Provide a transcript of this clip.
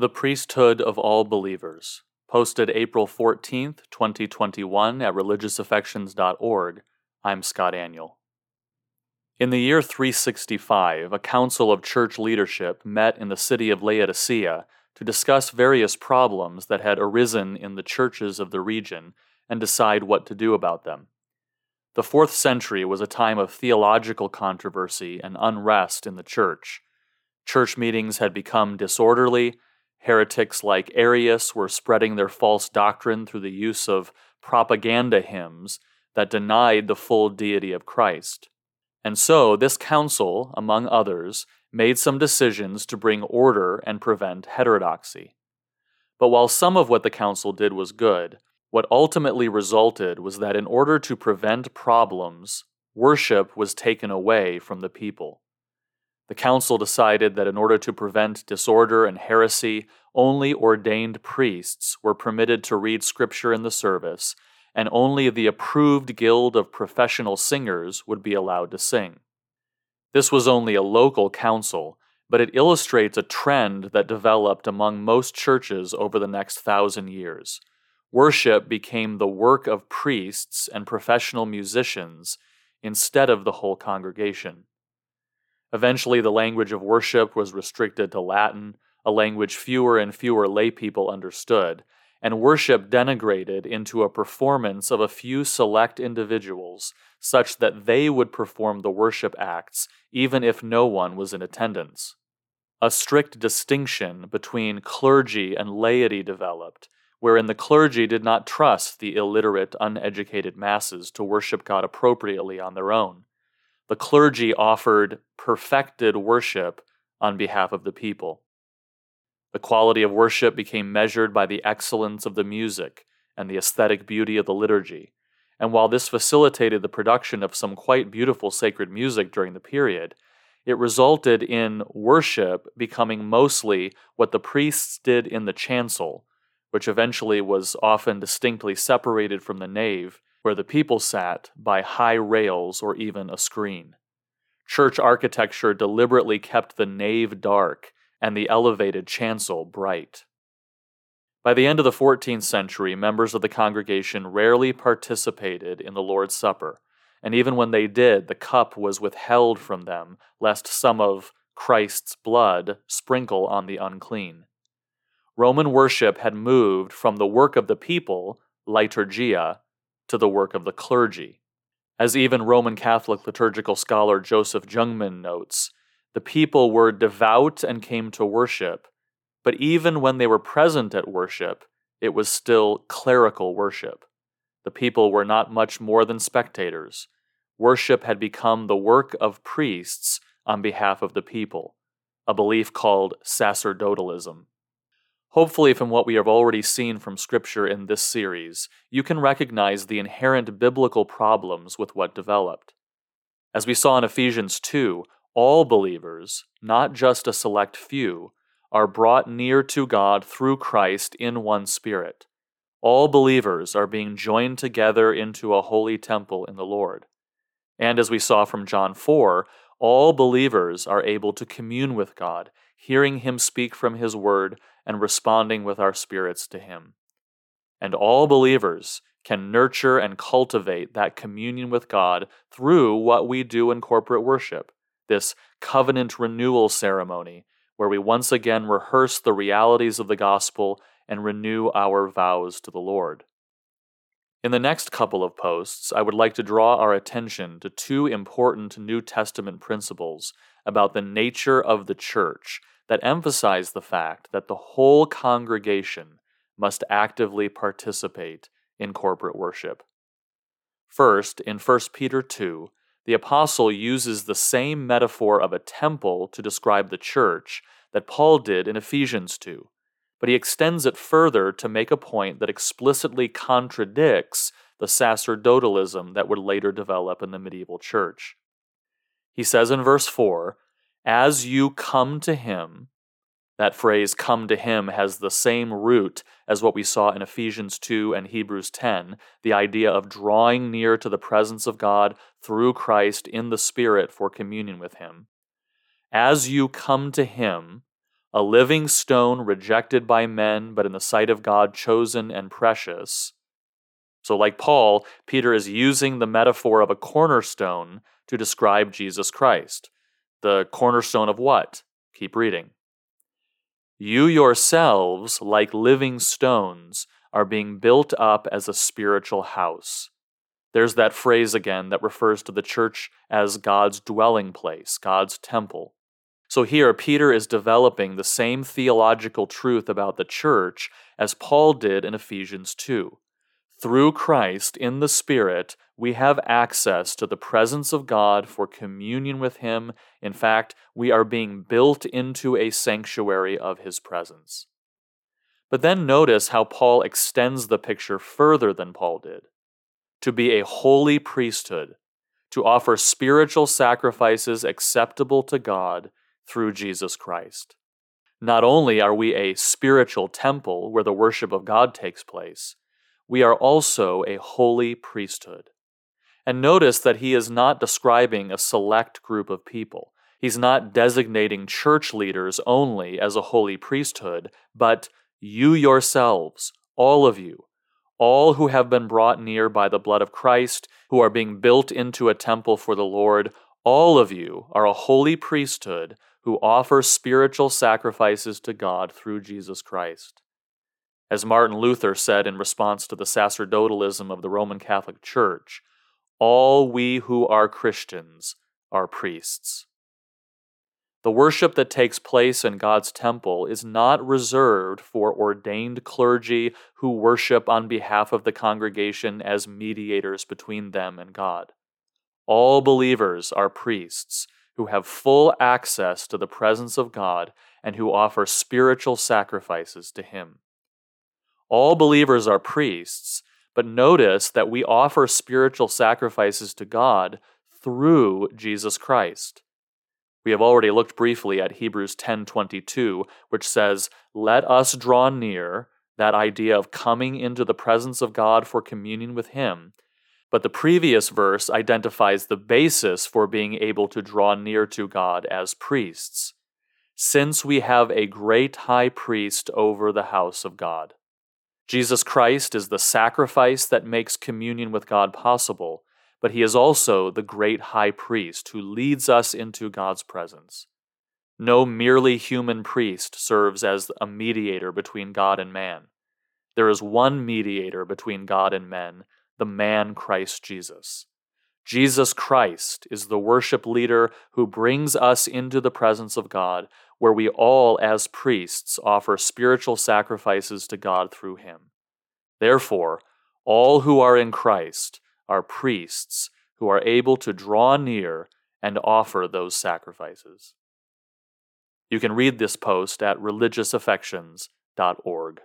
The Priesthood of All Believers, posted April 14th, 2021 at religiousaffections.org. I'm Scott Aniol. In the year 365, a council of church leadership met in the city of Laodicea to discuss various problems that had arisen in the churches of the region and decide what to do about them. The fourth century was a time of theological controversy and unrest in the church. Church meetings had become disorderly Heretics like Arius were spreading their false doctrine through the use of propaganda hymns that denied the full deity of Christ. And so, this council, among others, made some decisions to bring order and prevent heterodoxy. But while some of what the council did was good, what ultimately resulted was that in order to prevent problems, worship was taken away from the people. The council decided that in order to prevent disorder and heresy, only ordained priests were permitted to read scripture in the service, and only the approved guild of professional singers would be allowed to sing. This was only a local council, but it illustrates a trend that developed among most churches over the next thousand years. Worship became the work of priests and professional musicians instead of the whole congregation. Eventually, the language of worship was restricted to Latin, a language fewer and fewer laypeople understood, and worship denigrated into a performance of a few select individuals, such that they would perform the worship acts even if no one was in attendance. A strict distinction between clergy and laity developed, wherein the clergy did not trust the illiterate, uneducated masses to worship God appropriately on their own the clergy offered perfected worship on behalf of the people. The quality of worship became measured by the excellence of the music and the aesthetic beauty of the liturgy. And while this facilitated the production of some quite beautiful sacred music during the period, it resulted in worship becoming mostly what the priests did in the chancel, which eventually was often distinctly separated from the nave where the people sat by high rails or even a screen. Church architecture deliberately kept the nave dark and the elevated chancel bright. By the end of the 14th century, members of the congregation rarely participated in the Lord's Supper, and even when they did, the cup was withheld from them, lest some of Christ's blood sprinkle on the unclean. Roman worship had moved from the work of the people, liturgia, to the work of the clergy. As even Roman Catholic liturgical scholar Joseph Jungmann notes, the people were devout and came to worship, but even when they were present at worship, it was still clerical worship. The people were not much more than spectators. Worship had become the work of priests on behalf of the people, a belief called sacerdotalism. Hopefully, from what we have already seen from Scripture in this series, you can recognize the inherent biblical problems with what developed. As we saw in Ephesians 2, all believers, not just a select few, are brought near to God through Christ in one Spirit. All believers are being joined together into a holy temple in the Lord. And as we saw from John 4, all believers are able to commune with God, hearing Him speak from His Word and responding with our spirits to Him. And all believers can nurture and cultivate that communion with God through what we do in corporate worship, this covenant renewal ceremony, where we once again rehearse the realities of the gospel and renew our vows to the Lord. In the next couple of posts, I would like to draw our attention to two important New Testament principles about the nature of the church that emphasize the fact that the whole congregation must actively participate in corporate worship. First, in 1 Peter 2, the apostle uses the same metaphor of a temple to describe the church that Paul did in Ephesians 2, but he extends it further to make a point that explicitly contradicts the sacerdotalism that would later develop in the medieval church. He says in verse 4 as you come to him, that phrase come to him has the same root as what we saw in Ephesians 2 and Hebrews 10, the idea of drawing near to the presence of God through Christ in the Spirit for communion with him. As you come to him, a living stone rejected by men, but in the sight of God chosen and precious. So, like Paul, Peter is using the metaphor of a cornerstone to describe Jesus Christ. The cornerstone of what? Keep reading. You yourselves, like living stones, are being built up as a spiritual house. There's that phrase again that refers to the church as God's dwelling place, God's temple. So here, Peter is developing the same theological truth about the church as Paul did in Ephesians 2. Through Christ in the Spirit, we have access to the presence of God for communion with Him. In fact, we are being built into a sanctuary of His presence. But then notice how Paul extends the picture further than Paul did to be a holy priesthood, to offer spiritual sacrifices acceptable to God through Jesus Christ. Not only are we a spiritual temple where the worship of God takes place, we are also a holy priesthood. And notice that he is not describing a select group of people. He's not designating church leaders only as a holy priesthood, but you yourselves, all of you, all who have been brought near by the blood of Christ, who are being built into a temple for the Lord, all of you are a holy priesthood who offer spiritual sacrifices to God through Jesus Christ. As Martin Luther said in response to the sacerdotalism of the Roman Catholic Church, all we who are Christians are priests. The worship that takes place in God's temple is not reserved for ordained clergy who worship on behalf of the congregation as mediators between them and God. All believers are priests who have full access to the presence of God and who offer spiritual sacrifices to Him. All believers are priests, but notice that we offer spiritual sacrifices to God through Jesus Christ. We have already looked briefly at Hebrews 10:22, which says, "Let us draw near," that idea of coming into the presence of God for communion with him, but the previous verse identifies the basis for being able to draw near to God as priests. Since we have a great high priest over the house of God. Jesus Christ is the sacrifice that makes communion with God possible, but he is also the great high priest who leads us into God's presence. No merely human priest serves as a mediator between God and man. There is one mediator between God and men, the man Christ Jesus. Jesus Christ is the worship leader who brings us into the presence of God, where we all, as priests, offer spiritual sacrifices to God through him. Therefore, all who are in Christ are priests who are able to draw near and offer those sacrifices. You can read this post at religiousaffections.org.